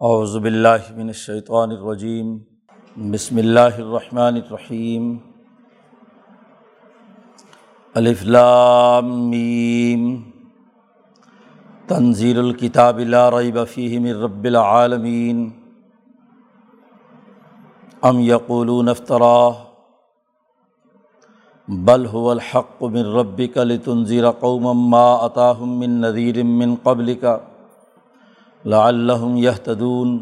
اعوذ باللہ من الشیطان الرجیم، بسم اللہ الرحمن الرحیم، الف لام میم، تنزیل الکتاب لا ریب فیہ من رب العالمین، ام یقولون افتراہ، بل هو الحق من ربک لتنذر قوما ما اتاہم من نذیر من قبلک۔ لعلہم یہتدون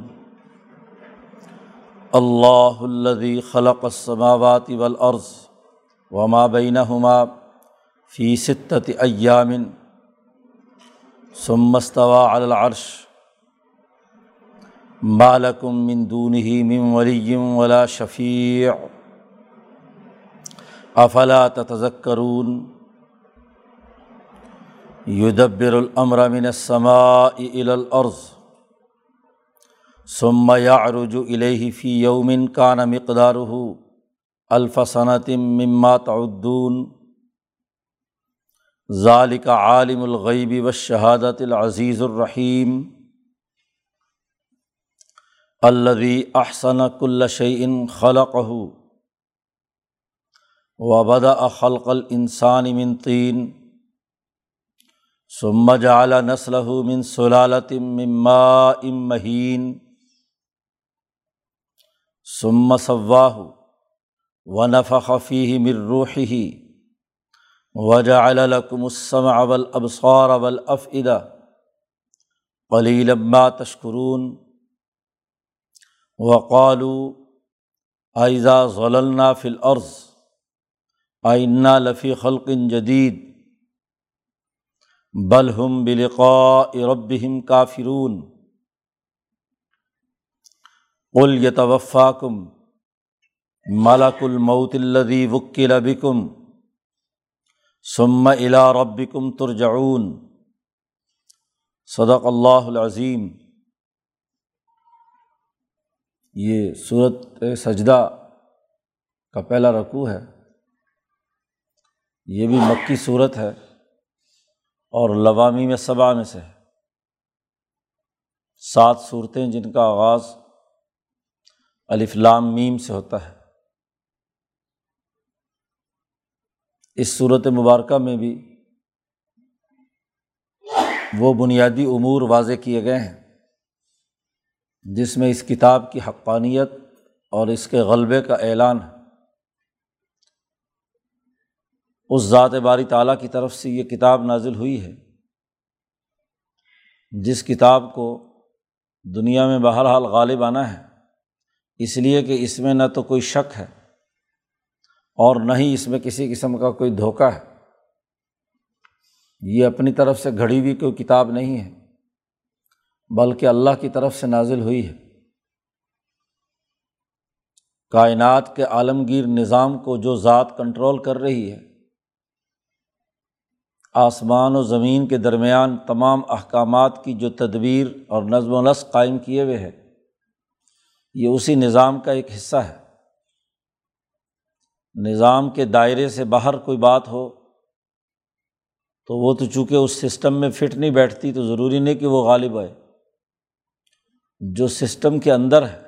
اللہ الذي خلق السماوات والارض وما بینہما فی ستۃ ایام ثم استوى على العرش. ما لكم من دونه من ولي ولا شفیع افلا تتذکرون یدبر الامر من السماء الى الارض ثم يعرج الیہ فی یوم کان مقدارہ الف مما تعدون. ذالک عالم الغیب والشہادت العزیز الرحیم الذي احسن كل شيء خلقه وبدا خلق الانسان من طين. ثم جعل نسله من سلالة من ماء مهين. ثم سواه ونفخ فيه من روحه وجعل لكم السمع والابصار والافئدة قليلا ما تشكرون وقالوا اذا ظللنا في الارض آئینہ لفی خلق جدید بلہم بلقاء ربہم کافرون قل یتوفاکم ملک الموت الذی وکل بکم ثم الى ربکم ترجعون صدق اللہ العظیم یہ صورت سجدہ کا پہلا رقوع ہے یہ بھی مکی صورت ہے اور لوامی میں صبا میں سے ہے سات صورتیں جن کا آغاز الفلام میم سے ہوتا ہے۔ اس صورت مبارکہ میں بھی وہ بنیادی امور واضح کیے گئے ہیں، جس میں اس کتاب کی حقانیت اور اس کے غلبے کا اعلان ہے۔ اس ذات باری تعالیٰ کی طرف سے یہ کتاب نازل ہوئی ہے، جس کتاب کو دنیا میں بہرحال غالب آنا ہے۔ اس لیے کہ اس میں نہ تو کوئی شک ہے اور نہ ہی اس میں کسی قسم کا کوئی دھوکہ ہے۔ یہ اپنی طرف سے گھڑی ہوئی کوئی کتاب نہیں ہے، بلکہ اللہ کی طرف سے نازل ہوئی ہے۔ کائنات کے عالمگیر نظام کو جو ذات کنٹرول کر رہی ہے، آسمان و زمین کے درمیان تمام احکامات کی جو تدبیر اور نظم و نسق قائم کیے ہوئے ہے یہ اسی نظام کا ایک حصہ ہے۔ نظام کے دائرے سے باہر کوئی بات ہو تو وہ تو چونکہ اس سسٹم میں فٹ نہیں بیٹھتی تو ضروری نہیں کہ وہ غالب آئے۔ جو سسٹم کے اندر ہے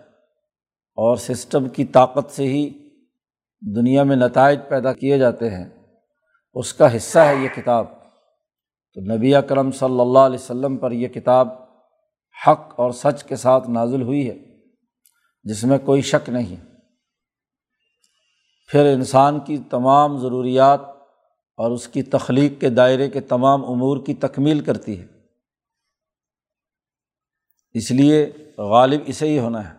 اور سسٹم کی طاقت سے ہی دنیا میں نتائج پیدا کیے جاتے ہیں، اس کا حصہ ہے یہ کتاب۔ تو نبی اکرم صلی اللہ علیہ وسلم پر یہ کتاب حق اور سچ کے ساتھ نازل ہوئی ہے۔ جس میں کوئی شک نہیں۔ پھر انسان کی تمام ضروریات اور اس کی تخلیق کے دائرے کے تمام امور کی تکمیل کرتی ہے۔ اس لیے غالب اسے ہی ہونا ہے۔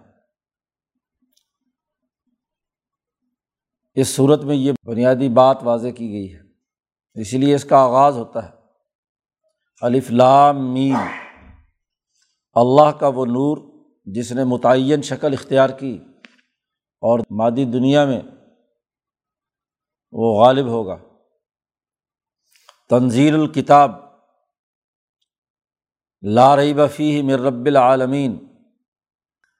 اس صورت میں یہ بنیادی بات واضح کی گئی ہے۔ اسی لیے اس کا آغاز ہوتا ہے۔ الف لام میم۔ اللہ کا وہ نور جس نے متعین شکل اختیار کی اور مادی دنیا میں وہ غالب ہوگا۔ تنزیل الکتاب لارئی بفی مر رب العالمین۔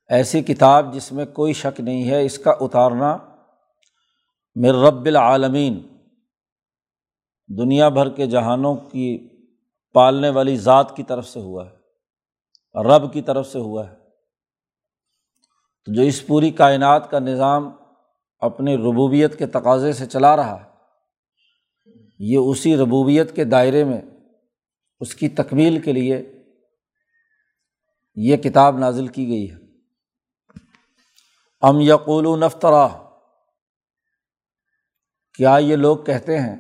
ایسی کتاب جس میں کوئی شک نہیں ہے، اس کا اتارنا مر رب العالمین۔ دنیا بھر کے جہانوں کی پالنے والی ذات کی طرف سے ہوا ہے، رب کی طرف سے ہوا ہے۔ تو جو اس پوری کائنات کا نظام اپنی ربوبیت کے تقاضے سے چلا رہا ہے، یہ اسی ربوبیت کے دائرے میں، اس کی تکمیل کے لیے یہ کتاب نازل کی گئی ہے۔ ام یقول نفترا، کیا یہ لوگ کہتے ہیں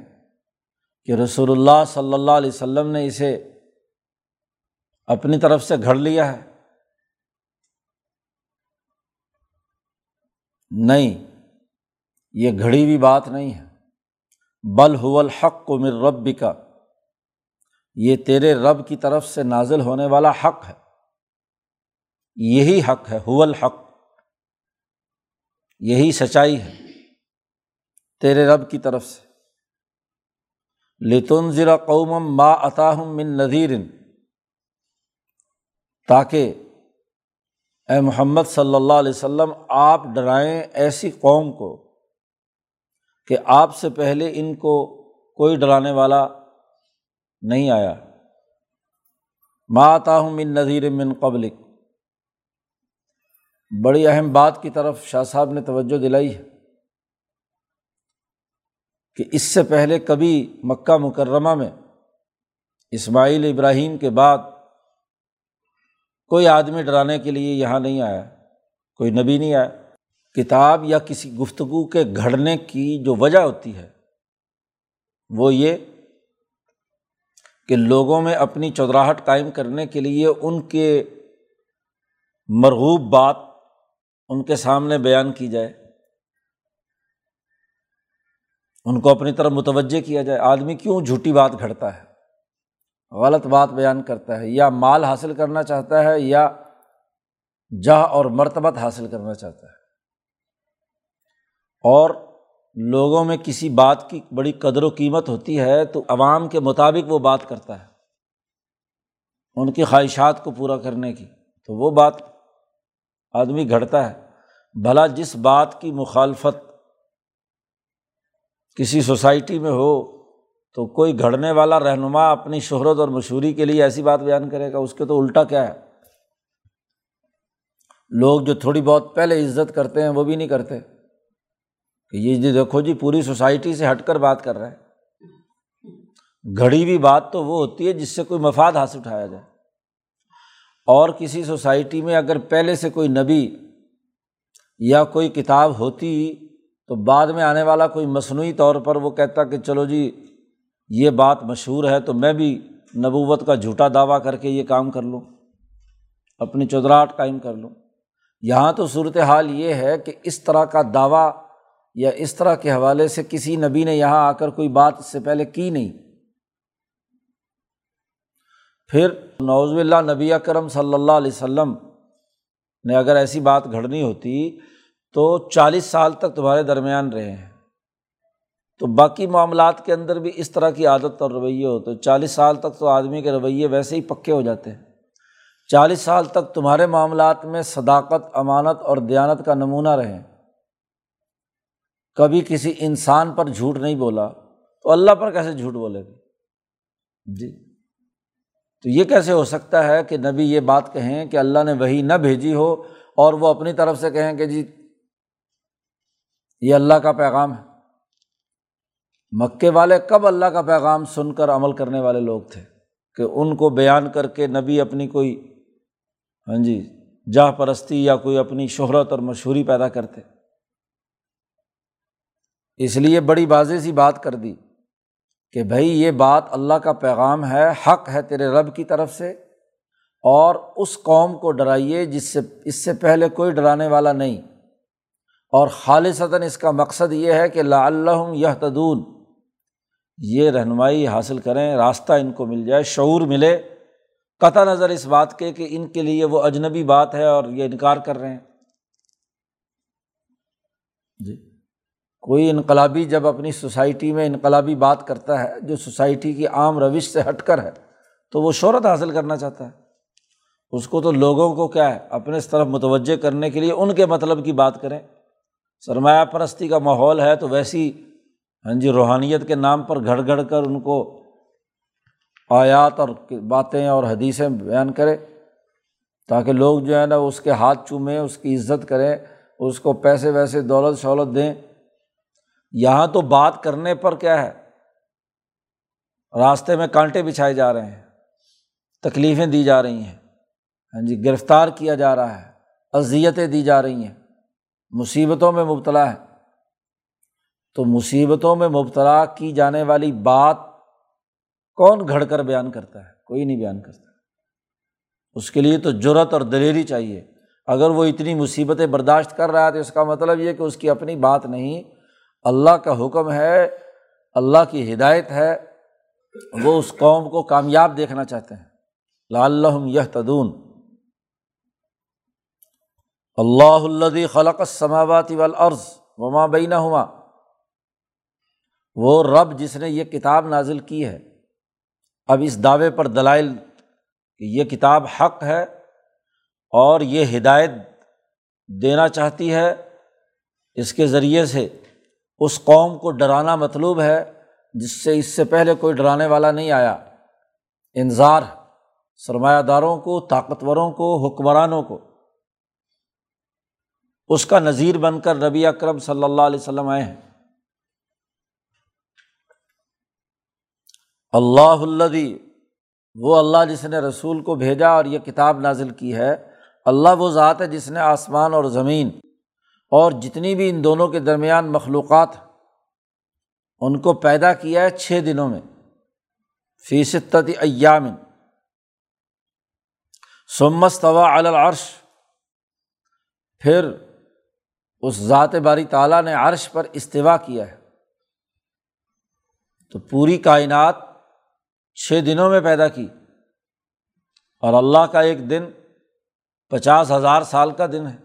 کہ رسول اللہ صلی اللہ علیہ وسلم نے اسے اپنی طرف سے گھڑ لیا ہے؟ نہیں، یہ گھڑی ہوئی بات نہیں ہے۔ بل الحق کو مر رب کا یہ تیرے رب کی طرف سے نازل ہونے والا حق ہے۔ یہی حق ہے حول حق یہی سچائی ہے، تیرے رب کی طرف سے۔ لتن ذرا قوم ما عطاہم من نذیر، تاکہ اے محمد صلی اللہ علیہ وسلم، آپ ڈرائیں ایسی قوم کو کہ آپ سے پہلے ان کو کوئی ڈرانے والا نہیں آیا۔ ماتا ہوں من نذیر من قبلک۔ بڑی اہم بات کی طرف شاہ صاحب نے توجہ دلائی ہے کہ اس سے پہلے کبھی مکہ مکرمہ میں اسماعیل ابراہیم کے بعد کوئی آدمی ڈرانے کے لیے یہاں نہیں آیا، کوئی نبی نہیں آیا۔ کتاب یا کسی گفتگو کے گھڑنے کی جو وجہ ہوتی ہے، وہ یہ کہ لوگوں میں اپنی چودراہٹ قائم کرنے کے لیے ان کے مرغوب بات ان کے سامنے بیان کی جائے۔ ان کو اپنی طرف متوجہ کیا جائے۔ آدمی کیوں جھوٹی بات گھڑتا ہے؟ غلط بات بیان کرتا ہے، یا مال حاصل کرنا چاہتا ہے، یا جہ اور مرتبت حاصل کرنا چاہتا ہے۔ اور لوگوں میں کسی بات کی بڑی قدر و قیمت ہوتی ہے تو عوام کے مطابق وہ بات کرتا ہے، ان کی خواہشات کو پورا کرنے کی۔ تو وہ بات آدمی گھڑتا ہے۔ بھلا جس بات کی مخالفت کسی سوسائٹی میں ہو تو کوئی گھڑنے والا رہنما اپنی شہرت اور مشہوری کے لیے ایسی بات بیان کرے گا، اس کے تو الٹا کیا ہے؟ لوگ جو تھوڑی بہت پہلے عزت کرتے ہیں، وہ بھی نہیں کرتے۔ کہ یہ جی دیکھو جی پوری سوسائٹی سے ہٹ کر بات کر رہے ہیں۔ گھڑی ہوئی بات تو وہ ہوتی ہے جس سے کوئی مفاد حاصل اٹھایا جائے۔ اور کسی سوسائٹی میں اگر پہلے سے کوئی نبی یا کوئی کتاب ہوتی تو بعد میں آنے والا کوئی مصنوعی طور پر وہ کہتا کہ چلو جی یہ بات مشہور ہے تو میں بھی نبوت کا جھوٹا دعویٰ کر کے یہ کام کر لوں، اپنی چودراہٹ قائم کر لوں۔ یہاں تو صورت حال یہ ہے کہ اس طرح کا دعویٰ یا اس طرح کے حوالے سے کسی نبی نے یہاں آ کر کوئی بات اس سے پہلے کی نہیں۔ پھر نوز اللہ نبی اکرم صلی اللہ علیہ وسلم نے اگر ایسی بات گھڑنی ہوتی تو چالیس سال تک تمہارے درمیان رہے ہیں۔ تو باقی معاملات کے اندر بھی اس طرح کی عادت اور رویے ہو تو چالیس سال تک تو آدمی کے رویے ویسے ہی پکے ہو جاتے ہیں۔ چالیس سال تک تمہارے معاملات میں صداقت، امانت اور دیانت کا نمونہ رہیں کبھی کسی انسان پر جھوٹ نہیں بولا تو اللہ پر کیسے جھوٹ بولے گا جی۔ تو یہ کیسے ہو سکتا ہے کہ نبی یہ بات کہیں کہ اللہ نے وہی نہ بھیجی ہو اور وہ اپنی طرف سے کہیں کہ جی یہ اللہ کا پیغام ہے۔ مکے والے کب اللہ کا پیغام سن کر عمل کرنے والے لوگ تھے کہ ان کو بیان کر کے نبی اپنی کوئی ہاں جی جاہ پرستی یا کوئی اپنی شہرت اور مشہوری پیدا کرتے۔ اس لیے بڑی واضح سی بات کر دی کہ بھائی، یہ بات اللہ کا پیغام ہے، حق ہے تیرے رب کی طرف سے، اور اس قوم کو ڈرائیے جس سے، اس سے پہلے کوئی ڈرانے والا نہیں۔ اور خالصتاً اس کا مقصد یہ ہے کہ لا اللہ یہ تدون یہ رہنمائی حاصل کریں، راستہ ان کو مل جائے، شعور ملے۔ قطع نظر اس بات کے کہ ان کے لیے وہ اجنبی بات ہے اور یہ انکار کر رہے ہیں۔ جی۔ کوئی انقلابی جب اپنی سوسائٹی میں انقلابی بات کرتا ہے، جو سوسائٹی کی عام روش سے ہٹ کر ہے، تو وہ شہرت حاصل کرنا چاہتا ہے۔ اس کو تو لوگوں کو کیا ہے، اپنے اس طرف متوجہ کرنے کے لیے ان کے مطلب کی بات کریں۔ سرمایہ پرستی کا ماحول ہے تو ویسی ہاں جی روحانیت کے نام پر گھڑ گھڑ کر ان کو آیات اور باتیں اور حدیثیں بیان کرے تاکہ لوگ جو ہے نا اس کے ہاتھ چومیں، اس کی عزت کریں، اس کو پیسے ویسے دولت شولت دیں۔ یہاں تو بات کرنے پر کیا ہے؟ راستے میں کانٹے بچھائے جا رہے ہیں، تکلیفیں دی جا رہی ہیں۔ ہاں جی گرفتار کیا جا رہا ہے، اذیتیں دی جا رہی ہیں، مصیبتوں میں مبتلا ہے۔ تو مصیبتوں میں مبتلا کی جانے والی بات کون گھڑ کر بیان کرتا ہے؟ کوئی نہیں بیان کرتا۔ اس کے لیے تو جرت اور دلیری چاہیے۔ اگر وہ اتنی مصیبتیں برداشت کر رہا ہے تو اس کا مطلب یہ کہ اس کی اپنی بات نہیں۔ اللہ کا حکم ہے، اللہ کی ہدایت ہے۔ وہ اس قوم کو کامیاب دیکھنا چاہتے ہیں۔ لعلہم یہ تدون اللہ الدی خلق السماوات والارض وما بینہما۔ وہ رب جس نے یہ کتاب نازل کی ہے۔ اب اس دعوے پر دلائل کہ یہ کتاب حق ہے اور یہ ہدایت دینا چاہتی ہے، اس کے ذریعے سے اس قوم کو ڈرانا مطلوب ہے، جس سے اس سے پہلے کوئی ڈرانے والا نہیں آیا۔ انظار سرمایہ داروں کو، طاقتوروں کو، حکمرانوں کو۔ اس کا نظیر بن کر نبی اکرم صلی اللہ علیہ وسلم آئے ہیں۔ اللہ الدی وہ اللہ جس نے رسول کو بھیجا اور یہ کتاب نازل کی ہے، اللہ وہ ذات ہے جس نے آسمان اور زمین اور جتنی بھی ان دونوں کے درمیان مخلوقات ان کو پیدا کیا ہے چھ دنوں میں۔ فیصد ایامن سمس طوا العرش۔ پھر اس ذات باری تعالیٰ نے عرش پر استوا کیا ہے۔ تو پوری کائنات چھ دنوں میں پیدا کی اور اللہ کا ایک دن پچاس ہزار سال کا دن ہے۔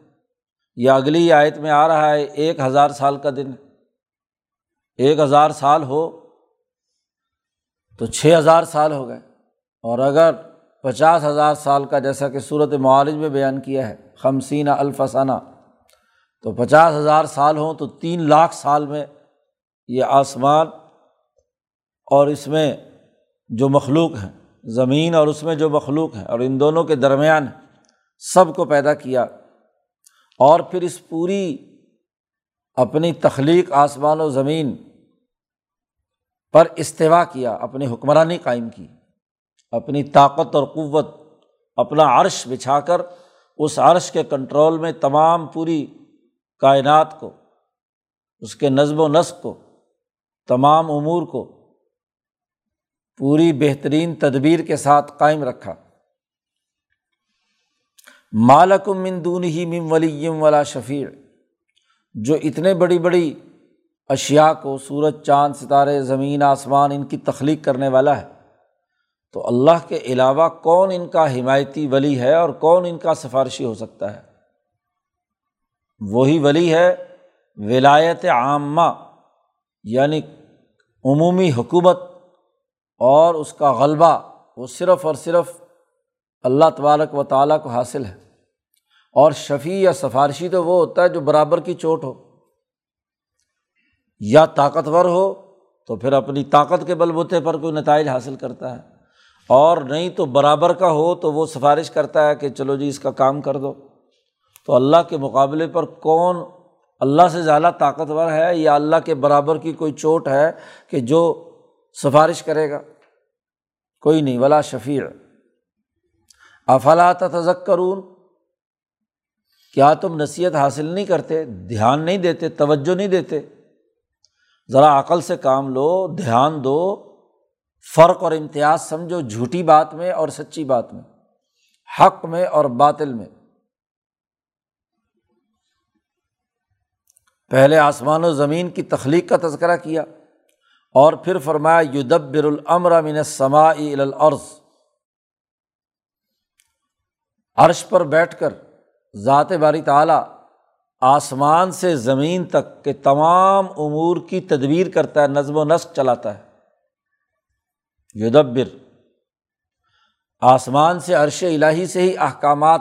یا اگلی آیت میں آ رہا ہے، ایک ہزار سال کا دن ہے۔ ایک ہزار سال ہو تو چھ ہزار سال ہو گئے۔ اور اگر پچاس ہزار سال کا جیسا کہ صورت معالج میں بیان کیا ہے خمسینہ الفسانہ تو پچاس ہزار سال ہوں تو تین لاکھ سال میں یہ آسمان اور اس میں جو مخلوق ہیں، زمین اور اس میں جو مخلوق ہیں، اور ان دونوں کے درمیان سب کو پیدا کیا اور پھر اس پوری اپنی تخلیق آسمان و زمین پر استفاع کیا، اپنی حکمرانی قائم کی، اپنی طاقت اور قوت، اپنا عرش بچھا کر اس عرش کے کنٹرول میں تمام پوری کائنات کو، اس کے نظم و نسق کو، تمام امور کو پوری بہترین تدبیر کے ساتھ قائم رکھا۔ مالکم مندون ہی مم ولیم ولا شفیع جو اتنے بڑی بڑی اشیا کو سورج، چاند، ستارے، زمین، آسمان، ان کی تخلیق کرنے والا ہے، تو اللہ کے علاوہ کون ان کا حمایتی ولی ہے اور کون ان کا سفارشی ہو سکتا ہے؟ وہی ولی ہے ولایت عامہ یعنی عمومی حکومت اور اس کا غلبہ وہ صرف اور صرف اللہ تبارک و تعالیٰ کو حاصل ہے۔ اور شفیع یا سفارشی تو وہ ہوتا ہے جو برابر کی چوٹ ہو۔ یا طاقتور ہو تو پھر اپنی طاقت کے بل بوتے پر کوئی نتائج حاصل کرتا ہے۔ اور نہیں تو برابر کا ہو تو وہ سفارش کرتا ہے کہ چلو جی اس کا کام کر دو۔ تو اللہ کے مقابلے پر کون اللہ سے زیادہ طاقتور ہے یا اللہ کے برابر کی کوئی چوٹ ہے کہ جو سفارش کرے گا؟ کوئی نہیں، ولا شفیع۔ افلا تذکرون کیا تم نصیحت حاصل نہیں کرتے، دھیان نہیں دیتے، توجہ نہیں دیتے؟ ذرا عقل سے کام لو، دھیان دو، فرق اور امتیاز سمجھو جھوٹی بات میں اور سچی بات میں، حق میں اور باطل میں۔ پہلے آسمان و زمین کی تخلیق کا تذکرہ کیا۔ اور پھر فرمایا، یدبر العمر من سما العرض عرش پر بیٹھ کر ذات باری تعلیٰ آسمان سے زمین تک کے تمام امور کی تدبیر کرتا ہے، نظم و نسق چلاتا ہے۔ یدبر۔ آسمان سے عرش الہی سے ہی احکامات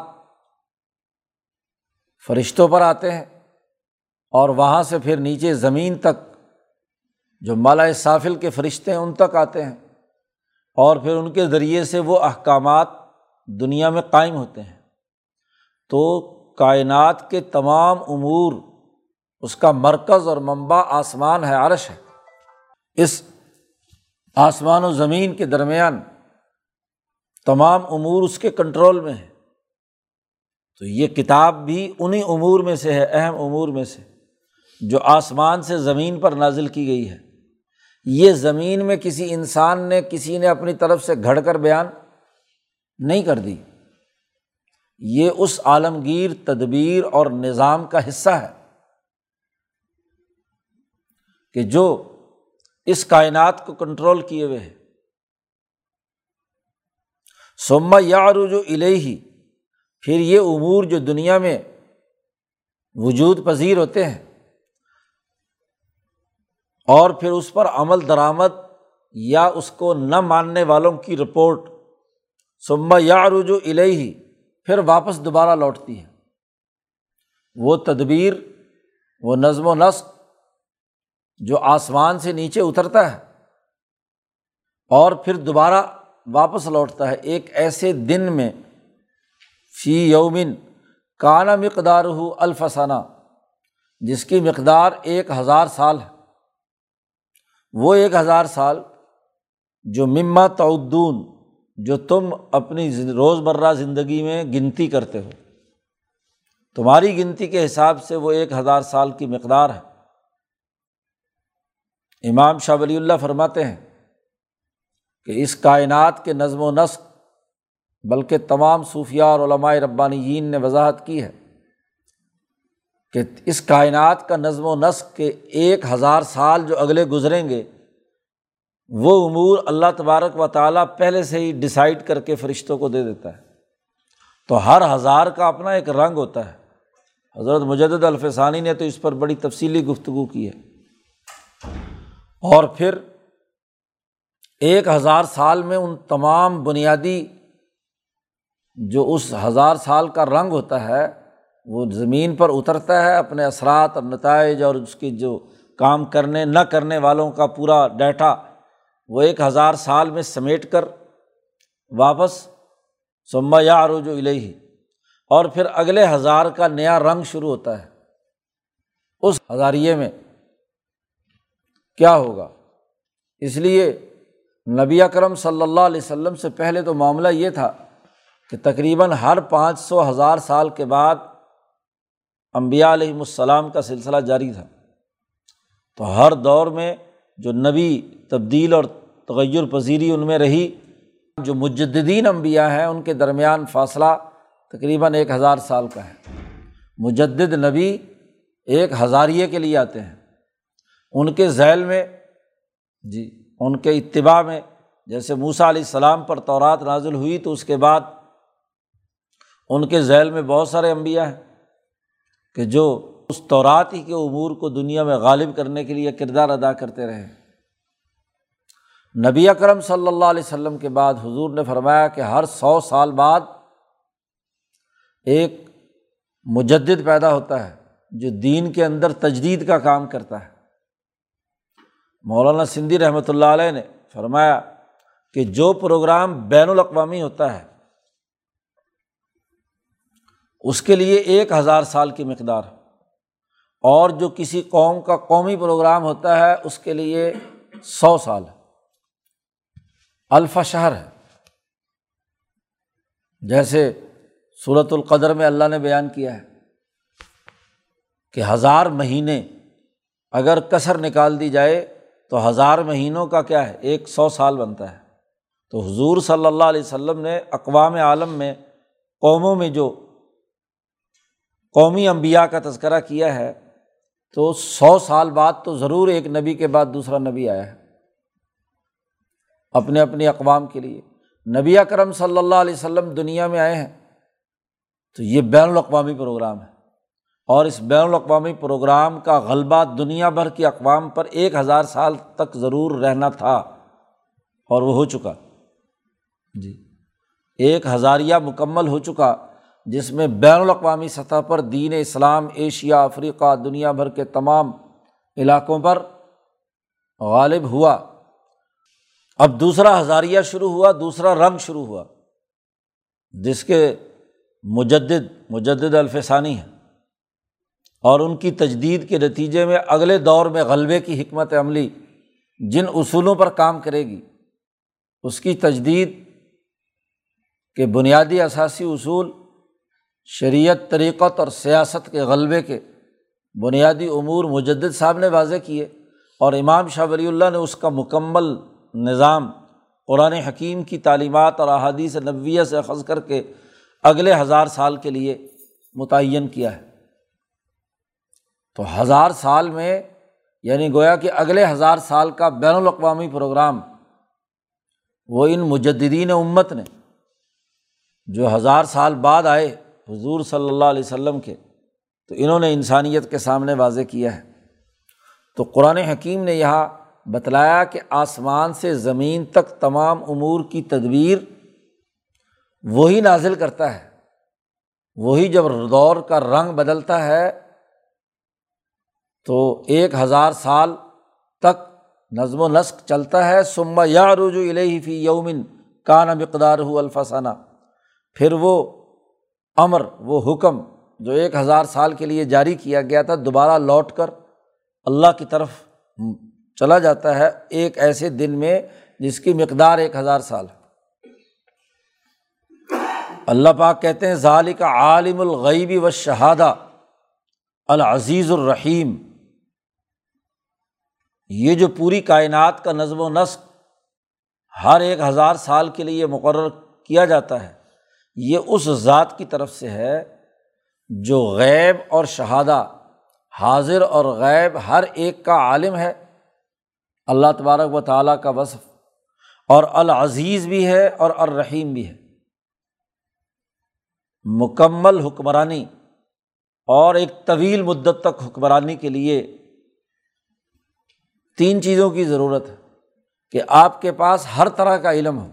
فرشتوں پر آتے ہیں اور وہاں سے پھر نیچے زمین تک جو مالا صافل کے فرشتے ہیں، ان تک آتے ہیں۔ اور پھر ان کے ذریعے سے وہ احکامات دنیا میں قائم ہوتے ہیں۔ تو کائنات کے تمام امور، اس کا مرکز اور منبع آسمان ہے، عرش ہے۔ اس آسمان و زمین کے درمیان تمام امور اس کے کنٹرول میں ہے تو یہ کتاب بھی انہیں امور میں سے ہے، اہم امور میں سے، جو آسمان سے زمین پر نازل کی گئی ہے۔ یہ زمین میں کسی انسان نے، کسی نے اپنی طرف سے گھڑ کر بیان نہیں کر دی۔ یہ اس عالمگیر تدبیر اور نظام کا حصہ ہے کہ جو اس کائنات کو کنٹرول کیے ہوئے ہے۔ سما یا رجو الہی پھر یہ امور جو دنیا میں وجود پذیر ہوتے ہیں اور پھر اس پر عمل درآمد یا اس کو نہ ماننے والوں کی رپورٹ سما یا رجو الہی پھر واپس دوبارہ لوٹتی ہے۔ وہ تدبیر، وہ نظم و نسق جو آسمان سے نیچے اترتا ہے اور پھر دوبارہ واپس لوٹتا ہے۔ ایک ایسے دن میں، فی یومن کانا مقدار ہو الفسانہ جس کی مقدار ایک ہزار سال ہے۔ وہ ایک ہزار سال جو مما تعدون، جو تم اپنی روز مرہ زندگی میں گنتی کرتے ہو۔ تمہاری گنتی کے حساب سے وہ ایک ہزار سال کی مقدار ہے۔ امام شاہ ولی اللہ فرماتے ہیں کہ اس کائنات کے نظم و نسق بلکہ تمام صوفیہ اور علماء ربانی نے وضاحت کی ہے۔ کہ اس کائنات کا نظم و نسق کے ایک ہزار سال جو اگلے گزریں گے، وہ امور اللہ تبارک و تعالیٰ پہلے سے ہی ڈسائڈ کر کے فرشتوں کو دے دیتا ہے۔ تو ہر ہزار کا اپنا ایک رنگ ہوتا ہے۔ حضرت مجد الفسانی نے تو اس پر بڑی تفصیلی گفتگو کی ہے۔ اور پھر ایک ہزار سال میں ان تمام بنیادی جو اس ہزار سال کا رنگ ہوتا ہے وہ زمین پر اترتا ہے اپنے اثرات اور نتائج اور اس کی جو کام کرنے، نہ کرنے والوں کا پورا ڈیٹا وہ ایک ہزار سال میں سمیٹ کر واپس سما یا عروج و الہی اور پھر اگلے ہزار کا نیا رنگ شروع ہوتا ہے۔ اس ہزاریے میں کیا ہوگا؟ اس لیے نبی اکرم صلی اللہ علیہ وسلم سے پہلے تو معاملہ یہ تھا کہ تقریباً ہر پانچ سو ہزار سال کے بعد امبیا علیہم السلام کا سلسلہ جاری تھا۔ تو ہر دور میں جو نبی تبدیل اور تغیر پذیری ان میں رہی، جو مجدین انبیاء ہیں، ان کے درمیان فاصلہ تقریباً ایک ہزار سال کا ہے۔ مجد نبی ایک ہزاریے کے لیے آتے ہیں۔ ان کے ذیل میں جی ان کے اتباع میں، جیسے موسا علیہ السلام پر تورات نازل ہوئی تو اس کے بعد ان کے ذیل میں بہت سارے انبیاء ہیں۔ کہ جو اس تورات ہی کے امور کو دنیا میں غالب کرنے کے لیے کردار ادا کرتے رہے۔ نبی اکرم صلی اللہ علیہ وسلم کے بعد حضور نے فرمایا کہ ہر سو سال بعد ایک مجد پیدا ہوتا ہے جو دین کے اندر تجدید کا کام کرتا ہے۔ مولانا سندھی رحمۃ اللہ علیہ نے فرمایا کہ جو پروگرام بین الاقوامی ہوتا ہے اس کے لیے ایک ہزار سال کی مقدار۔ اور جو کسی قوم کا قومی پروگرام ہوتا ہے، اس کے لیے سو سال۔ ہے الفا شہر ہے۔ جیسے صورت القدر میں اللہ نے بیان کیا ہے کہ ہزار مہینے اگر کثر نکال دی جائے، تو ہزار مہینوں کا کیا ہے؟ ایک سو سال بنتا ہے۔ تو حضور صلی اللہ علیہ وسلم نے اقوام عالم میں قوموں میں جو قومی انبیاء کا تذکرہ کیا ہے تو سو سال بعد تو ضرور ایک نبی کے بعد دوسرا نبی آیا ہے اپنے اپنی اقوام کے لیے۔ نبی اکرم صلی اللہ علیہ وسلم دنیا میں آئے ہیں تو یہ بین الاقوامی پروگرام ہے۔ اور اس بین الاقوامی پروگرام کا غلبہ دنیا بھر کی اقوام پر ایک ہزار سال تک ضرور رہنا تھا اور وہ ہو چکا۔ جی ایک ہزاریہ مکمل ہو چکا۔ جس میں بین الاقوامی سطح پر دین اسلام، ایشیا، افریقہ، دنیا بھر کے تمام علاقوں پر غالب ہوا۔ اب دوسرا ہزاریہ شروع ہوا، دوسرا رنگ شروع ہوا، جس کے مجدد مجدد الفسانی ہیں۔ اور ان کی تجدید کے نتیجے میں اگلے دور میں غلبے کی حکمت عملی جن اصولوں پر کام کرے گی، اس کی تجدید کے بنیادی اثاثی اصول شریعت، طریقت اور سیاست کے غلبے کے بنیادی امور مجدد صاحب نے واضح کیے اور امام شاہ ولی اللہ نے اس کا مکمل نظام، قرآن حکیم کی تعلیمات اور احادیث نبویہ سے اخذ کر کے اگلے ہزار سال کے لیے متعین کیا ہے۔ تو ہزار سال میں یعنی گویا کہ اگلے ہزار سال کا بین الاقوامی پروگرام، وہ ان مجدین امت نے جو ہزار سال بعد آئے حضور صلی اللہ علیہ وسلم کے، تو انہوں نے انسانیت کے سامنے واضح کیا ہے۔ تو قرآن حکیم نے یہاں بتلایا کہ آسمان سے زمین تک تمام امور کی تدبیر وہی نازل کرتا ہے۔ وہی جب دور کا رنگ بدلتا ہے، تو ایک ہزار سال تک نظم و نسق چلتا ہے۔ سما یا رجو فی یومن کان مقدار ہو الفسانہ پھر وہ امر، وہ حکم جو ایک ہزار سال کے لیے جاری کیا گیا تھا، دوبارہ لوٹ کر اللہ کی طرف چلا جاتا ہے ایک ایسے دن میں جس کی مقدار ایک ہزار سال ہے۔ اللہ پاک کہتے ہیں ظالی کا عالم الغیبی و شہادہ العزیز الرحیم۔ یہ جو پوری کائنات کا نظم و نسق ہر ایک ہزار سال کے لیے مقرر کیا جاتا ہے یہ اس ذات کی طرف سے ہے جو غیب اور شہادہ، حاضر اور غیب ہر ایک کا عالم ہے۔ اللہ تبارک و تعالیٰ کا وصف اور العزیز بھی ہے اور الرحیم بھی ہے۔ مکمل حکمرانی اور ایک طویل مدت تک حکمرانی کے لیے تین چیزوں کی ضرورت ہے کہ آپ کے پاس ہر طرح کا علم ہو،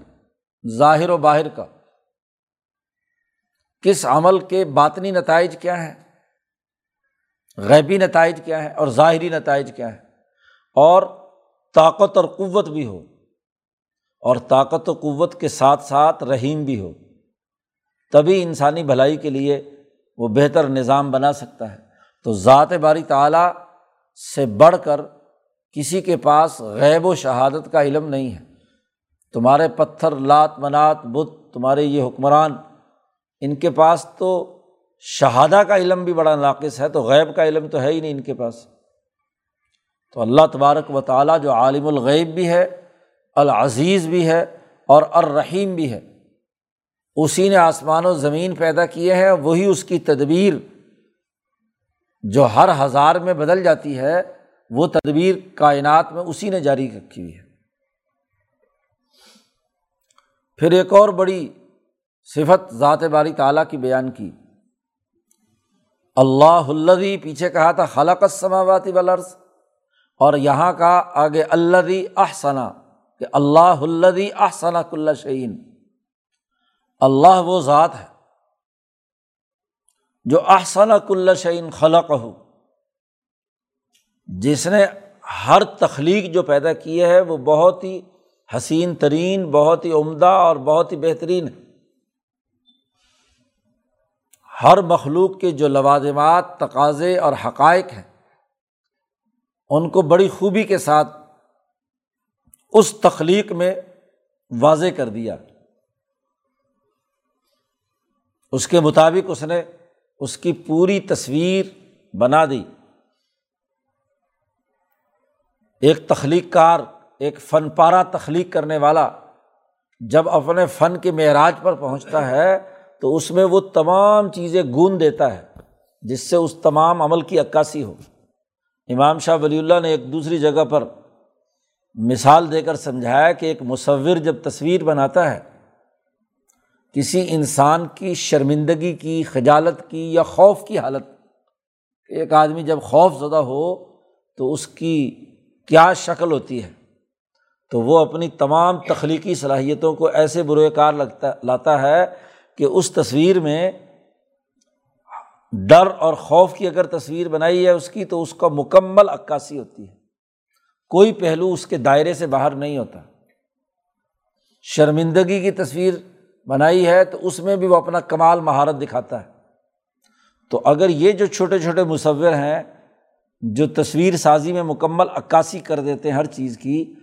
ظاہر و باہر کا۔ کس عمل کے باطنی نتائج کیا ہیں؟ غیبی نتائج کیا ہے اور ظاہری نتائج کیا ہے اور طاقت اور قوت بھی ہو، اور طاقت و قوت کے ساتھ ساتھ رحیم بھی ہو، تبھی انسانی بھلائی کے لیے وہ بہتر نظام بنا سکتا ہے۔ تو ذات باری تعلیٰ سے بڑھ کر کسی کے پاس غیب و شہادت کا علم نہیں ہے۔ تمہارے پتھر، لات، منات، بت، تمہارے یہ حکمران ان کے پاس تو شہادہ کا علم بھی بڑا ناقص ہے، تو غیب کا علم تو ہے ہی نہیں ان کے پاس۔ تو اللہ تبارک و تعالیٰ جو عالم الغیب بھی ہے، العزیز بھی ہے اور الرحیم بھی ہے، اسی نے آسمان و زمین پیدا کیے ہیں، وہی اس کی تدبیر جو ہر ہزار میں بدل جاتی ہے، وہ تدبیر کائنات میں اسی نے جاری رکھی ہوئی ہے۔ پھر ایک اور بڑی صفت ذات باری تعالیٰ کی بیان کی۔ اللہ الدی پیچھے کہا تھا، خلق سماواتی بلرس اور یہاں کا آگے اللہ احسنا، کہ اللہ الدی احسنا کل شعین اللہ وہ ذات ہے جو احسنا کل شعین خلق ہو جس نے ہر تخلیق جو پیدا کی ہے وہ بہت ہی حسین ترین، بہت ہی عمدہ اور بہت ہی بہترین ہے۔ ہر مخلوق کے جو لوازمات، تقاضے اور حقائق ہیں، ان کو بڑی خوبی کے ساتھ اس تخلیق میں واضح کر دیا۔ اس کے مطابق اس نے اس کی پوری تصویر بنا دی۔ ایک تخلیق کار ایک فن پارا تخلیق کرنے والا جب اپنے فن کے معراج پر پہنچتا ہے تو اس میں وہ تمام چیزیں گون دیتا ہے، جس سے اس تمام عمل کی عکاسی ہو۔ امام شاہ ولی اللہ نے ایک دوسری جگہ پر مثال دے کر سمجھایا کہ ایک مصور جب تصویر بناتا ہے، کسی انسان کی شرمندگی کی، خجالت کی یا خوف کی حالت، ایک آدمی جب خوف زدہ ہو تو اس کی کیا شکل ہوتی ہے؟ تو وہ اپنی تمام تخلیقی صلاحیتوں کو ایسے بروئے کار لگتا، لاتا ہے کہ اس تصویر میں ڈر اور خوف کی اگر تصویر بنائی ہے اس کی تو اس کا مکمل عکاسی ہوتی ہے۔ کوئی پہلو اس کے دائرے سے باہر نہیں ہوتا۔ شرمندگی کی تصویر بنائی ہے تو اس میں بھی وہ اپنا کمال مہارت دکھاتا ہے۔ تو اگر یہ جو چھوٹے چھوٹے مصور ہیں جو تصویر سازی میں مکمل عکاسی کر دیتے ہیں ہر چیز کی،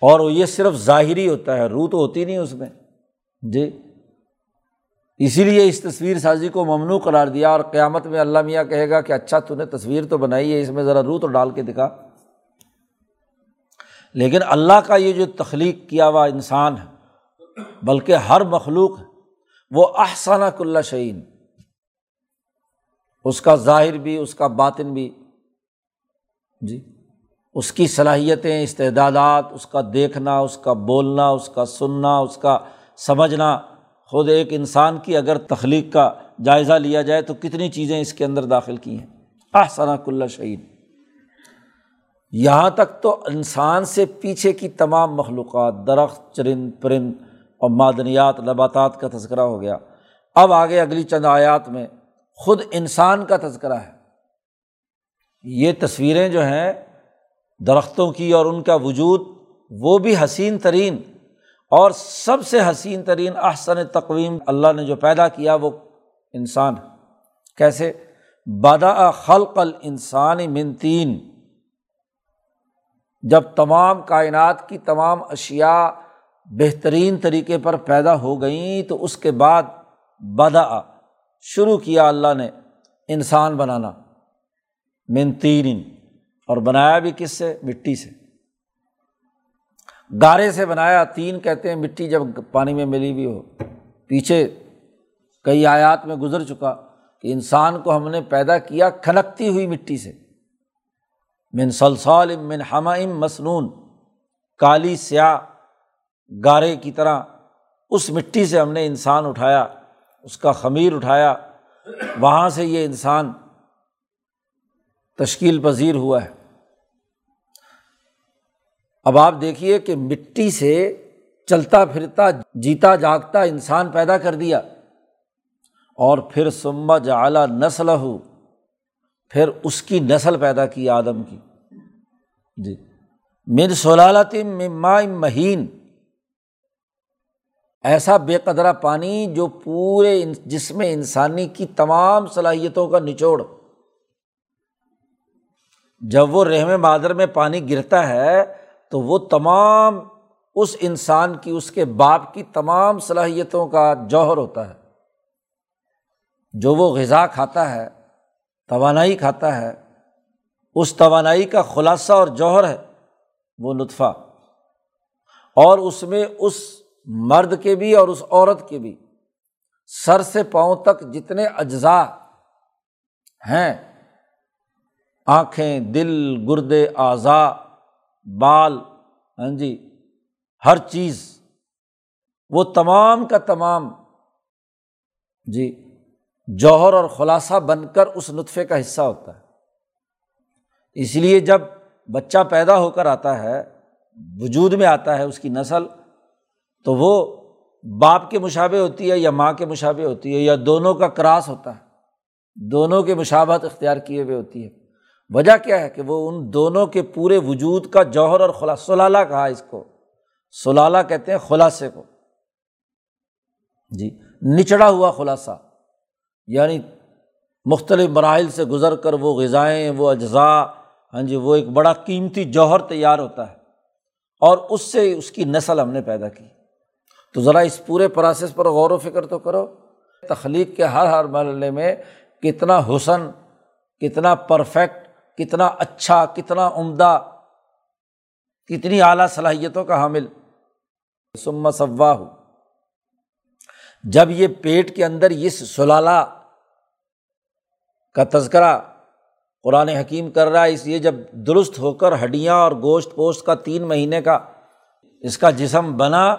اور وہ یہ صرف ظاہری ہوتا ہے، روح تو ہوتی نہیں اس میں۔ جی؟ اسی لیے اس تصویر سازی کو ممنوع قرار دیا اور قیامت میں اللہ میاں کہے گا کہ اچھا تو نے تصویر تو بنائی ہے، اس میں ذرا روح تو ڈال کے دکھا۔ لیکن اللہ کا یہ جو تخلیق کیا ہوا انسان ہے، بلکہ ہر مخلوق وہ احسانہ کلّہ شعین اس کا ظاہر بھی، اس کا باطن بھی۔ جی اس کی صلاحیتیں، استعدادات، اس کا دیکھنا، اس کا بولنا، اس کا سننا، اس کا سمجھنا۔ خود ایک انسان کی اگر تخلیق کا جائزہ لیا جائے تو کتنی چیزیں اس کے اندر داخل کی ہیں؟ احسنا کلّہ شعین یہاں تک تو انسان سے پیچھے کی تمام مخلوقات، درخت، چرند، پرند اور معدنیات، نباتات کا تذکرہ ہو گیا۔ اب آگے اگلی چند آیات میں خود انسان کا تذکرہ ہے۔ یہ تصویریں جو ہیں درختوں کی اور ان کا وجود، وہ بھی حسین ترین اور سب سے حسین ترین احسن تقویم اللہ نے جو پیدا کیا وہ انسان کیسے؟ بادا خلق ال انسانی منتین جب تمام کائنات کی تمام اشیا بہترین طریقے پر پیدا ہو گئیں تو اس کے بعد بادا شروع کیا اللہ نے انسان بنانا۔ منتین اور بنایا بھی کس سے؟ مٹی سے۔ گارے سے بنایا، تین کہتے ہیں مٹی جب پانی میں ملی ہوئی ہو۔ پیچھے کئی آیات میں گزر چکا کہ انسان کو ہم نے پیدا کیا کھنکتی ہوئی مٹی سے۔ من سلسال من ہمائم مصنون کالی، سیاہ، گارے کی طرح اس مٹی سے ہم نے انسان اٹھایا، اس کا خمیر اٹھایا۔ وہاں سے یہ انسان تشکیل پذیر ہوا ہے۔ اب آپ دیکھیے کہ مٹی سے چلتا پھرتا، جیتا جاگتا انسان پیدا کر دیا۔ اور پھر سما جعلا نسل ہو پھر اس کی نسل پیدا کی آدم کی۔ جی۔ من سلالت مما مہین۔ ایسا بے قدرہ پانی جو پورے جس میں انسانی کی تمام صلاحیتوں کا نچوڑ۔ جب وہ رحم مادر میں پانی گرتا ہے تو وہ تمام اس انسان کی، اس کے باپ کی تمام صلاحیتوں کا جوہر ہوتا ہے۔ جو وہ غذا کھاتا ہے، توانائی کھاتا ہے، اس توانائی کا خلاصہ اور جوہر ہے، وہ نطفہ اور اس میں اس مرد کے بھی اور اس عورت کے بھی سر سے پاؤں تک جتنے اجزاء ہیں، آنکھیں، دل، گردے اعضا بال ہاں جی ہر چیز، وہ تمام کا تمام جی جوہر اور خلاصہ بن کر اس نطفے کا حصہ ہوتا ہے۔ اس لیے جب بچہ پیدا ہو کر آتا ہے، وجود میں آتا ہے اس کی نسل، تو وہ باپ کے مشابے ہوتی ہے یا ماں کے مشابے ہوتی ہے یا دونوں کا کراس ہوتا ہے۔ دونوں کے مشابت اختیار کیے ہوئے ہوتی ہے۔ وجہ کیا ہے کہ وہ ان دونوں کے پورے وجود کا جوہر اور خلا، سلالہ کہا اس کو۔ سلالہ کہتے ہیں خلاصے کو۔ جی نچڑا ہوا خلاصہ۔ یعنی مختلف مراحل سے گزر کر وہ غذائیں، وہ اجزاء ہاں جی وہ ایک بڑا قیمتی جوہر تیار ہوتا ہے۔ اور اس سے اس کی نسل ہم نے پیدا کی۔ تو ذرا اس پورے پروسیس پر غور و فکر تو کرو۔ تخلیق کے ہر ہر مرحلے میں کتنا حسن، کتنا پرفیکٹ کتنا اچھا کتنا عمدہ، کتنی اعلیٰ صلاحیتوں کا حامل۔ سما صوا ہو جب یہ پیٹ کے اندر اس سلالہ کا تذکرہ قرآن حکیم کر رہا ہے، اس لیے جب درست ہو کر ہڈیاں اور گوشت پوشت کا تین مہینے کا اس کا جسم بنا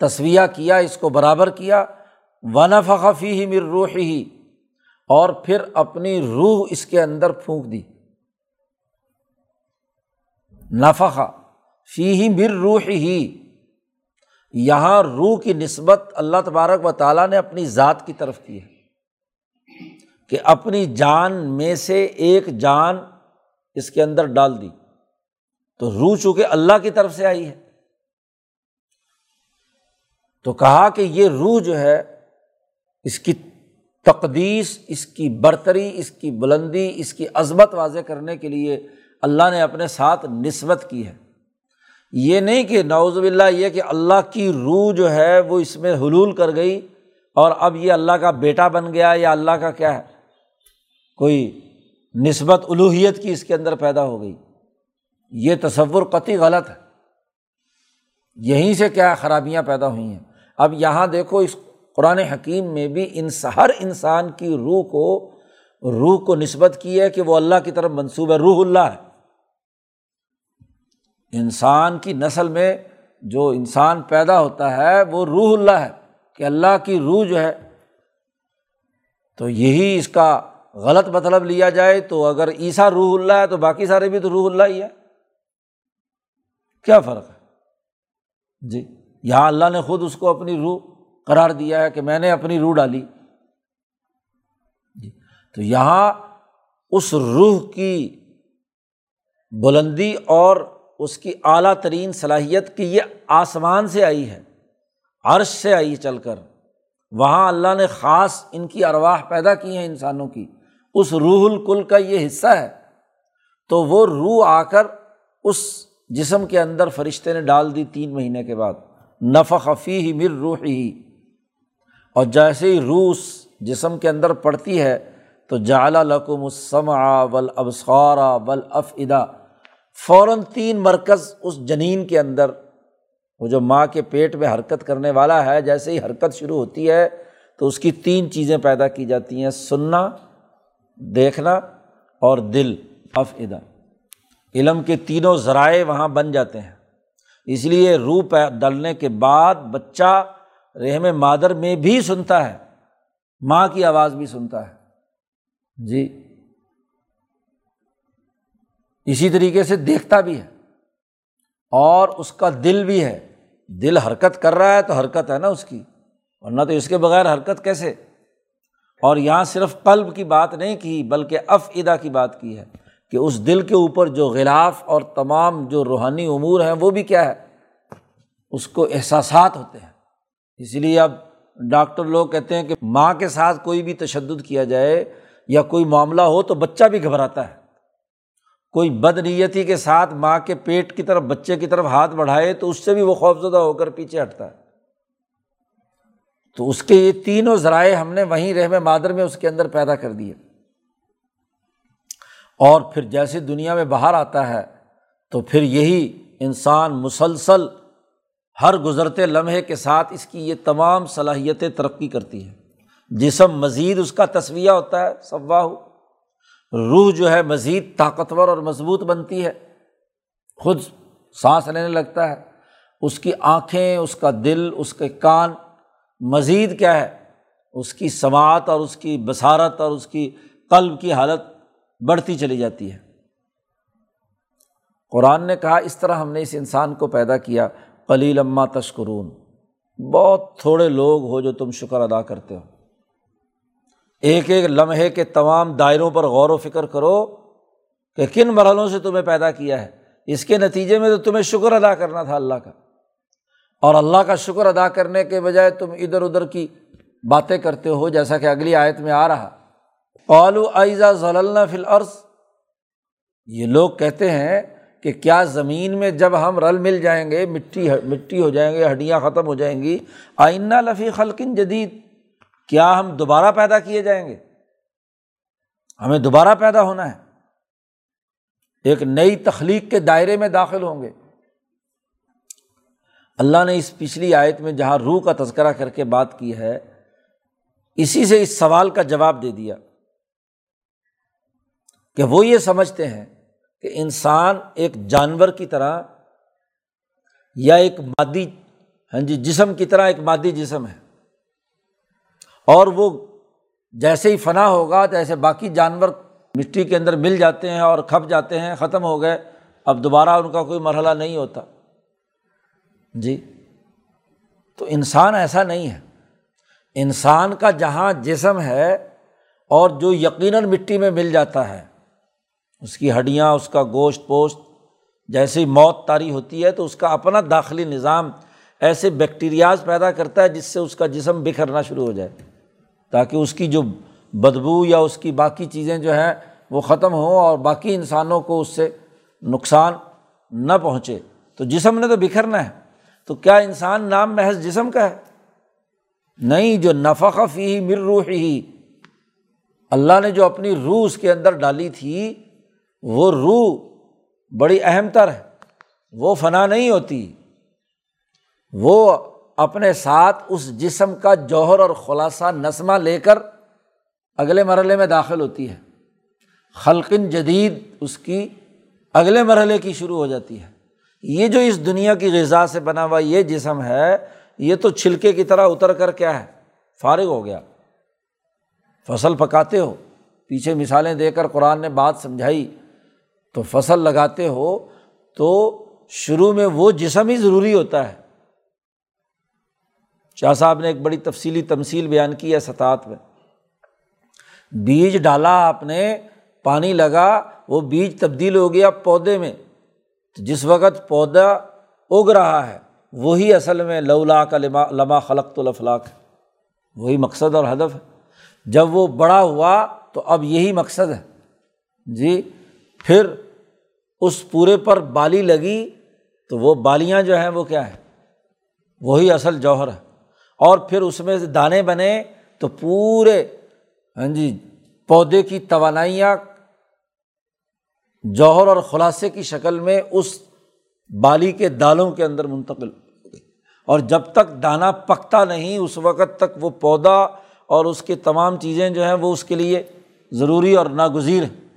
تصویہ کیا، اس کو برابر کیا ونفقفی ہی مر روح ہی اور پھر اپنی روح اس کے اندر پھونک دی۔ نفقہ فی ہی مر روح ہی یہاں روح کی نسبت اللہ تبارک و تعالیٰ نے اپنی ذات کی طرف کی ہے کہ اپنی جان میں سے ایک جان اس کے اندر ڈال دی۔ تو روح چونکہ اللہ کی طرف سے آئی ہے۔ تو کہا کہ یہ روح جو ہے، اس کی تقدیس، اس کی برتری، اس کی بلندی، اس کی عظمت واضح کرنے کے لیے اللہ نے اپنے ساتھ نسبت کی ہے۔ یہ نہیں کہ نوز باللہ یہ کہ اللہ کی روح جو ہے وہ اس میں حلول کر گئی اور اب یہ اللہ کا بیٹا بن گیا یا اللہ کا کیا ہے؟ کوئی نسبت الوحیت کی اس کے اندر پیدا ہو گئی۔ یہ تصور قطعی غلط ہے۔ یہیں سے کیا خرابیاں پیدا ہوئی ہیں۔ اب یہاں دیکھو اس قرآن حکیم میں بھی ان ہر انسان کی روح کو روح کو نسبت کی ہے کہ وہ اللہ کی طرف منصوب ہے، روح اللہ ہے۔ انسان کی نسل میں جو انسان پیدا ہوتا ہے، وہ روح اللہ ہے، کہ اللہ کی روح جو ہے، تو یہی اس کا غلط مطلب لیا جائے تو اگر عیسیٰ روح اللہ ہے تو باقی سارے بھی تو روح اللہ ہی ہے کیا فرق ہے؟ جی یہاں اللہ نے خود اس کو اپنی روح قرار دیا ہے کہ میں نے اپنی روح ڈالی۔ جی تو یہاں اس روح کی بلندی اور اس کی اعلیٰ ترین صلاحیت کہ یہ آسمان سے آئی ہے، عرش سے آئی چل کر۔ وہاں اللہ نے خاص ان کی ارواح پیدا کی ہیں انسانوں کی۔ اس روح الکل کا یہ حصہ ہے۔ تو وہ روح آ کر اس جسم کے اندر فرشتے نے ڈال دی تین مہینے کے بعد۔ نفقفی ہی مر روح ہی اور جیسے ہی روس جسم کے اندر پڑتی ہے، تو جعلا لقم السمع ول ابسخارا ول ادا فوراً تین مرکز اس جنین کے اندر وہ جو ماں کے پیٹ میں حرکت کرنے والا ہے، جیسے ہی حرکت شروع ہوتی ہے تو اس کی تین چیزیں پیدا کی جاتی ہیں، سننا، دیکھنا اور دل ادا علم کے تینوں ذرائع وہاں بن جاتے ہیں۔ اس لیے روح ڈلنے کے بعد بچہ رحم مادر میں بھی سنتا ہے، ماں کی آواز بھی سنتا ہے۔ جی۔ اسی طریقے سے دیکھتا بھی ہے اور اس کا دل بھی ہے۔ دل حرکت کر رہا ہے تو حرکت ہے نا اس کی، ورنہ تو اس کے بغیر حرکت کیسے؟ اور یہاں صرف قلب کی بات نہیں کی، بلکہ اف ادا کی بات کی ہے کہ اس دل کے اوپر جو غلاف اور تمام جو روحانی امور ہیں وہ بھی کیا ہے؟ اس کو احساسات ہوتے ہیں۔ اس لیے اب ڈاکٹر لوگ کہتے ہیں کہ ماں کے ساتھ کوئی بھی تشدد کیا جائے یا کوئی معاملہ ہو تو بچہ بھی گھبراتا ہے۔ کوئی بد نیتی کے ساتھ ماں کے پیٹ کی طرف، بچے کی طرف ہاتھ بڑھائے تو اس سے بھی وہ خوفزدہ ہو کر پیچھے ہٹتا ہے۔ تو اس کے یہ تینوں ذرائع ہم نے وہیں رحم مادر میں اس کے اندر پیدا کر دیے۔ اور پھر جیسے دنیا میں باہر آتا ہے، تو پھر یہی انسان مسلسل ہر گزرتے لمحے کے ساتھ اس کی یہ تمام صلاحیتیں ترقی کرتی ہیں جسم مزید اس کا تصویہ ہوتا ہے صواہ روح جو ہے مزید طاقتور اور مضبوط بنتی ہے۔ خود سانس لینے لگتا ہے۔ اس کی آنکھیں، اس کا دل، اس کے کان، مزید کیا ہے؟ اس کی سماعت اور اس کی بصارت اور اس کی قلب کی حالت بڑھتی چلی جاتی ہے۔ قرآن نے کہا، اس طرح ہم نے اس انسان کو پیدا کیا کلی لمہ تشکرون۔ بہت تھوڑے لوگ ہو جو تم شکر ادا کرتے ہو۔ ایک ایک لمحے کے تمام دائروں پر غور و فکر کرو کہ کن مرحلوں سے تمہیں پیدا کیا ہے۔ اس کے نتیجے میں تو تمہیں شکر ادا کرنا تھا اللہ کا۔ اور اللہ کا شکر ادا کرنے کے بجائے تم ادھر ادھر کی باتیں کرتے ہو، جیسا کہ اگلی آیت میں آ رہا۔ قالو ایزا ضلع فل عرض یہ لوگ کہتے ہیں کہ کیا زمین میں جب ہم رل مل جائیں گے، مٹی مٹی ہو جائیں گے، ہڈیاں ختم ہو جائیں گی۔ آئینہ لفی خلقن جدید۔ کیا ہم دوبارہ پیدا کیے جائیں گے؟ ہمیں دوبارہ پیدا ہونا ہے۔ ایک نئی تخلیق کے دائرے میں داخل ہوں گے۔ اللہ نے اس پچھلی آیت میں جہاں روح کا تذکرہ کر کے بات کی ہے، اسی سے اس سوال کا جواب دے دیا کہ وہ یہ سمجھتے ہیں کہ انسان ایک جانور کی طرح یا ایک مادی ہاں جی جسم کی طرح ایک مادی جسم ہے۔ اور وہ جیسے ہی فنا ہوگا تو ایسے باقی جانور مٹی کے اندر مل جاتے ہیں اور کھپ جاتے ہیں، ختم ہو گئے۔ اب دوبارہ ان کا کوئی مرحلہ نہیں ہوتا۔ جی۔ تو انسان ایسا نہیں ہے۔ انسان کا جہاں جسم ہے اور جو یقیناً مٹی میں مل جاتا ہے، اس کی ہڈیاں، اس کا گوشت پوشت، جیسے ہی موت تاری ہوتی ہے تو اس کا اپنا داخلی نظام ایسے بیکٹیریاز پیدا کرتا ہے جس سے اس کا جسم بکھرنا شروع ہو جائے۔ تاکہ اس کی جو بدبو یا اس کی باقی چیزیں جو ہیں وہ ختم ہوں اور باقی انسانوں کو اس سے نقصان نہ پہنچے۔ تو جسم نے تو بکھرنا ہے۔ تو کیا انسان نام محض جسم کا ہے؟ نہیں، جو نفقف ہی مر روح ہی اللہ نے جو اپنی روح اس کے اندر ڈالی تھی، وہ روح بڑی اہم تر ہے۔ وہ فنا نہیں ہوتی۔ وہ اپنے ساتھ اس جسم کا جوہر اور خلاصہ نسمہ لے کر اگلے مرحلے میں داخل ہوتی ہے۔ خلقن جدید اس کی اگلے مرحلے کی شروع ہو جاتی ہے۔ یہ جو اس دنیا کی غذا سے بنا ہوا یہ جسم ہے، یہ تو چھلکے کی طرح اتر کر کیا ہے؟ فارغ ہو گیا۔ فصل پکاتے ہو، پیچھے مثالیں دے کر قرآن نے بات سمجھائی۔ تو فصل لگاتے ہو تو شروع میں وہ جسم ہی ضروری ہوتا ہے۔ شاہ صاحب نے ایک بڑی تفصیلی تمصیل بیان کی ہے سطاعت میں۔ بیج ڈالا آپ نے، پانی لگا، وہ بیج تبدیل ہو گیا پودے میں۔ تو جس وقت پودا اگ رہا ہے، وہی اصل میں لولا کا لما لما خلق تو لفلاق وہی مقصد اور ہدف ہے۔ جب وہ بڑا ہوا تو اب یہی مقصد ہے۔ جی پھر اس پورے پر بالی لگی تو وہ بالیاں جو ہیں وہ کیا ہے وہی اصل جوہر ہے۔ اور پھر اس میں سے دانے بنے تو پورے ہاں جی پودے کی توانائیاں جوہر اور خلاصے کی شکل میں اس بالی کے دالوں کے اندر منتقل اور جب تک دانہ پکتا نہیں، اس وقت تک وہ پودا اور اس کے تمام چیزیں جو ہیں وہ اس کے لیے ضروری اور ناگزیر ہیں۔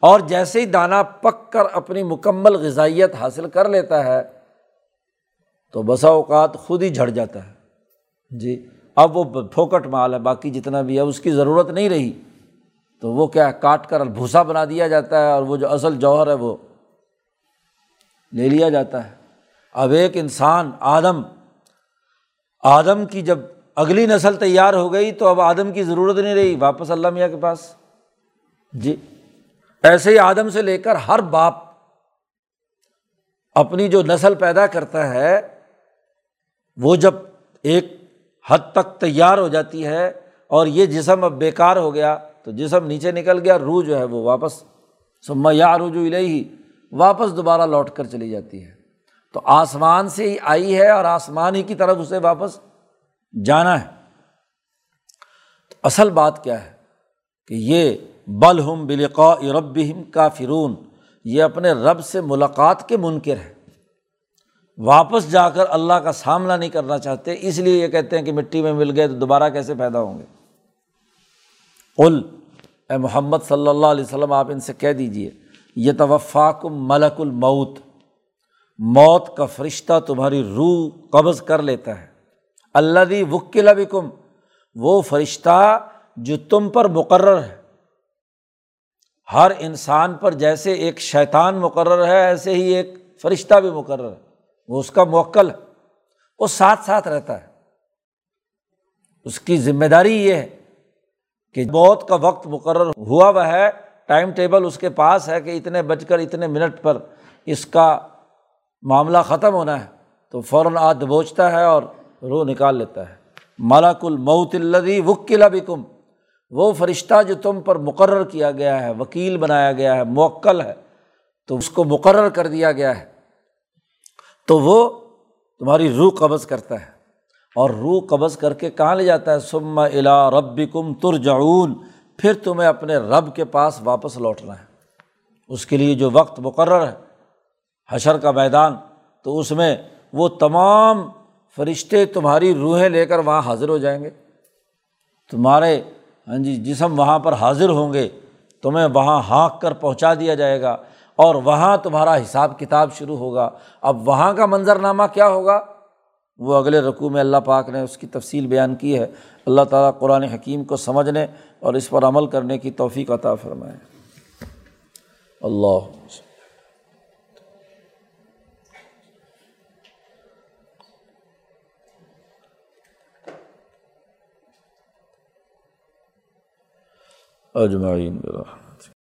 اور جیسے ہی دانہ پک کر اپنی مکمل غذائیت حاصل کر لیتا ہے تو بسا اوقات خود ہی جھڑ جاتا ہے۔ جی۔ اب وہ پھوکٹ مال ہے، باقی جتنا بھی ہے اس کی ضرورت نہیں رہی۔ تو وہ کیا کاٹ کر بھوسا بنا دیا جاتا ہے اور وہ جو اصل جوہر ہے وہ لے لیا جاتا ہے۔ اب ایک انسان آدم آدم کی جب اگلی نسل تیار ہو گئی تو اب آدم کی ضرورت نہیں رہی، واپس اللہ میاں کے پاس۔ جی۔ ایسے ہی آدم سے لے کر ہر باپ اپنی جو نسل پیدا کرتا ہے، وہ جب ایک حد تک تیار ہو جاتی ہے اور یہ جسم اب بیکار ہو گیا تو جسم نیچے نکل گیا، روح جو ہے وہ واپس سما یا روجو ہی واپس دوبارہ لوٹ کر چلی جاتی ہے۔ تو آسمان سے ہی آئی ہے اور آسمان ہی کی طرف اسے واپس جانا ہے۔ تو اصل بات کیا ہے؟ کہ یہ بل ہم بلقا رب کا فرون یہ اپنے رب سے ملاقات کے منکر ہے واپس جا کر اللہ کا سامنا نہیں کرنا چاہتے، اس لیے یہ کہتے ہیں کہ مٹی میں مل گئے تو دوبارہ کیسے پیدا ہوں گے؟ قل، اے محمد صلی اللہ علیہ وسلم، آپ ان سے کہہ دیجیے یہ توفاق ملک الموت، موت کا فرشتہ تمہاری روح قبض کر لیتا ہے۔ اللہ دی وکل بکم، وہ فرشتہ جو تم پر مقرر ہے۔ ہر انسان پر جیسے ایک شیطان مقرر ہے، ایسے ہی ایک فرشتہ بھی مقرر ہے۔ وہ اس کا موکل ہے۔ وہ ساتھ ساتھ رہتا ہے۔ اس کی ذمہ داری یہ ہے کہ موت کا وقت مقرر ہوا وہ ہے، ٹائم ٹیبل اس کے پاس ہے کہ اتنے بج کر اتنے منٹ پر اس کا معاملہ ختم ہونا ہے۔ تو فوراً آ دبوچتا ہے اور روح نکال لیتا ہے۔ ملاک المعت الدی وکلا بکم۔ وہ فرشتہ جو تم پر مقرر کیا گیا ہے، وکیل بنایا گیا ہے، موکل ہے، تو اس کو مقرر کر دیا گیا ہے۔ تو وہ تمہاری روح قبض کرتا ہے اور روح قبض کر کے کہاں لے جاتا ہے؟ سما الا رب کم ترجعون پھر تمہیں اپنے رب کے پاس واپس لوٹنا ہے۔ اس کے لیے جو وقت مقرر ہے، حشر کا میدان، تو اس میں وہ تمام فرشتے تمہاری روحیں لے کر وہاں حاضر ہو جائیں گے۔ تمہارے ہاں جی جسم وہاں پر حاضر ہوں گے، تمہیں وہاں ہانک کر پہنچا دیا جائے گا۔ اور وہاں تمہارا حساب کتاب شروع ہوگا۔ اب وہاں کا منظرنامہ کیا ہوگا؟ وہ اگلے رقوع میں اللہ پاک نے اس کی تفصیل بیان کی ہے۔ اللہ تعالیٰ قرآن حکیم کو سمجھنے اور اس پر عمل کرنے کی توفیق عطا فرمائے۔ اللہ۔ اجمعین۔ برحمۃ